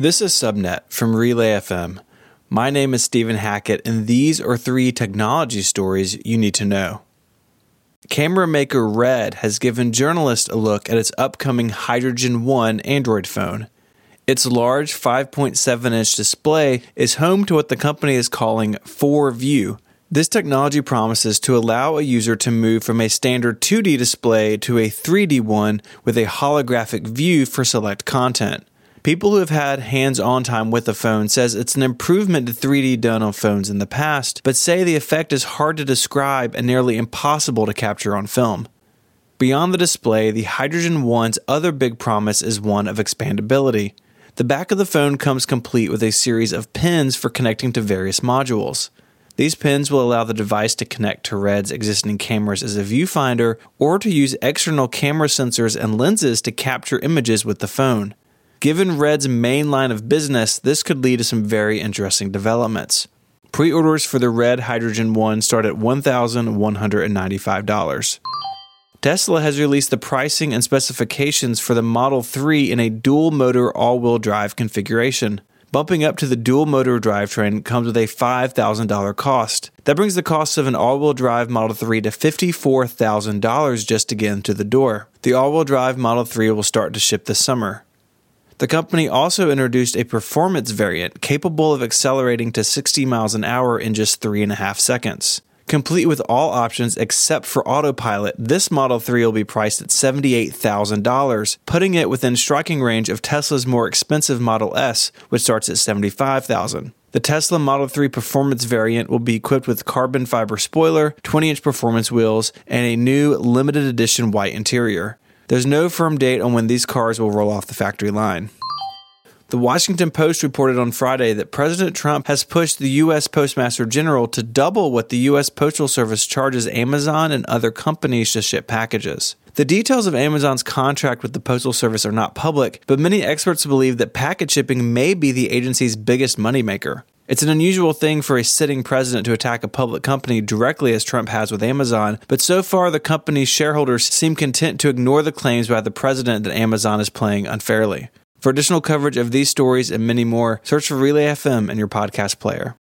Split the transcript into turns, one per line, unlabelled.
This is Subnet from Relay FM. My name is Stephen Hackett, and these are three technology stories you need to know. Camera maker Red has given journalists a look at its upcoming Hydrogen 1 Android phone. Its large 5.7 inch display is home to what the company is calling 4View. This technology promises to allow a user to move from a standard 2D display to a 3D one with a holographic view for select content. People who have had hands-on time with the phone says it's an improvement to 3D done on phones in the past, but say the effect is hard to describe and nearly impossible to capture on film. Beyond the display, the Hydrogen 1's other big promise is one of expandability. The back of the phone comes complete with a series of pins for connecting to various modules. These pins will allow the device to connect to Red's existing cameras as a viewfinder or to use external camera sensors and lenses to capture images with the phone. Given Red's main line of business, this could lead to some very interesting developments. Pre orders for the Red Hydrogen 1 start at $1,195. Tesla has released the pricing and specifications for the Model 3 in a dual motor all wheel drive configuration. Bumping up to the dual motor drivetrain comes with a $5,000 cost. That brings the cost of an all wheel drive Model 3 to $54,000 just again to get into the door. The all wheel drive Model 3 will start to ship this summer. The company also introduced a performance variant capable of accelerating to 60 miles an hour in just three and a half seconds. Complete with all options except for autopilot, this Model 3 will be priced at $78,000, putting it within striking range of Tesla's more expensive Model S, which starts at $75,000. The Tesla Model 3 performance variant will be equipped with carbon fiber spoiler, 20 inch performance wheels, and a new limited edition white interior. There's no firm date on when these cars will roll off the factory line. The Washington Post reported on Friday that President Trump has pushed the U.S. Postmaster General to double what the U.S. Postal Service charges Amazon and other companies to ship packages. The details of Amazon's contract with the Postal Service are not public, but many experts believe that package shipping may be the agency's biggest moneymaker. It's an unusual thing for a sitting president to attack a public company directly as Trump has with Amazon, but so far the company's shareholders seem content to ignore the claims by the president that Amazon is playing unfairly. For additional coverage of these stories and many more, search for Relay FM in your podcast player.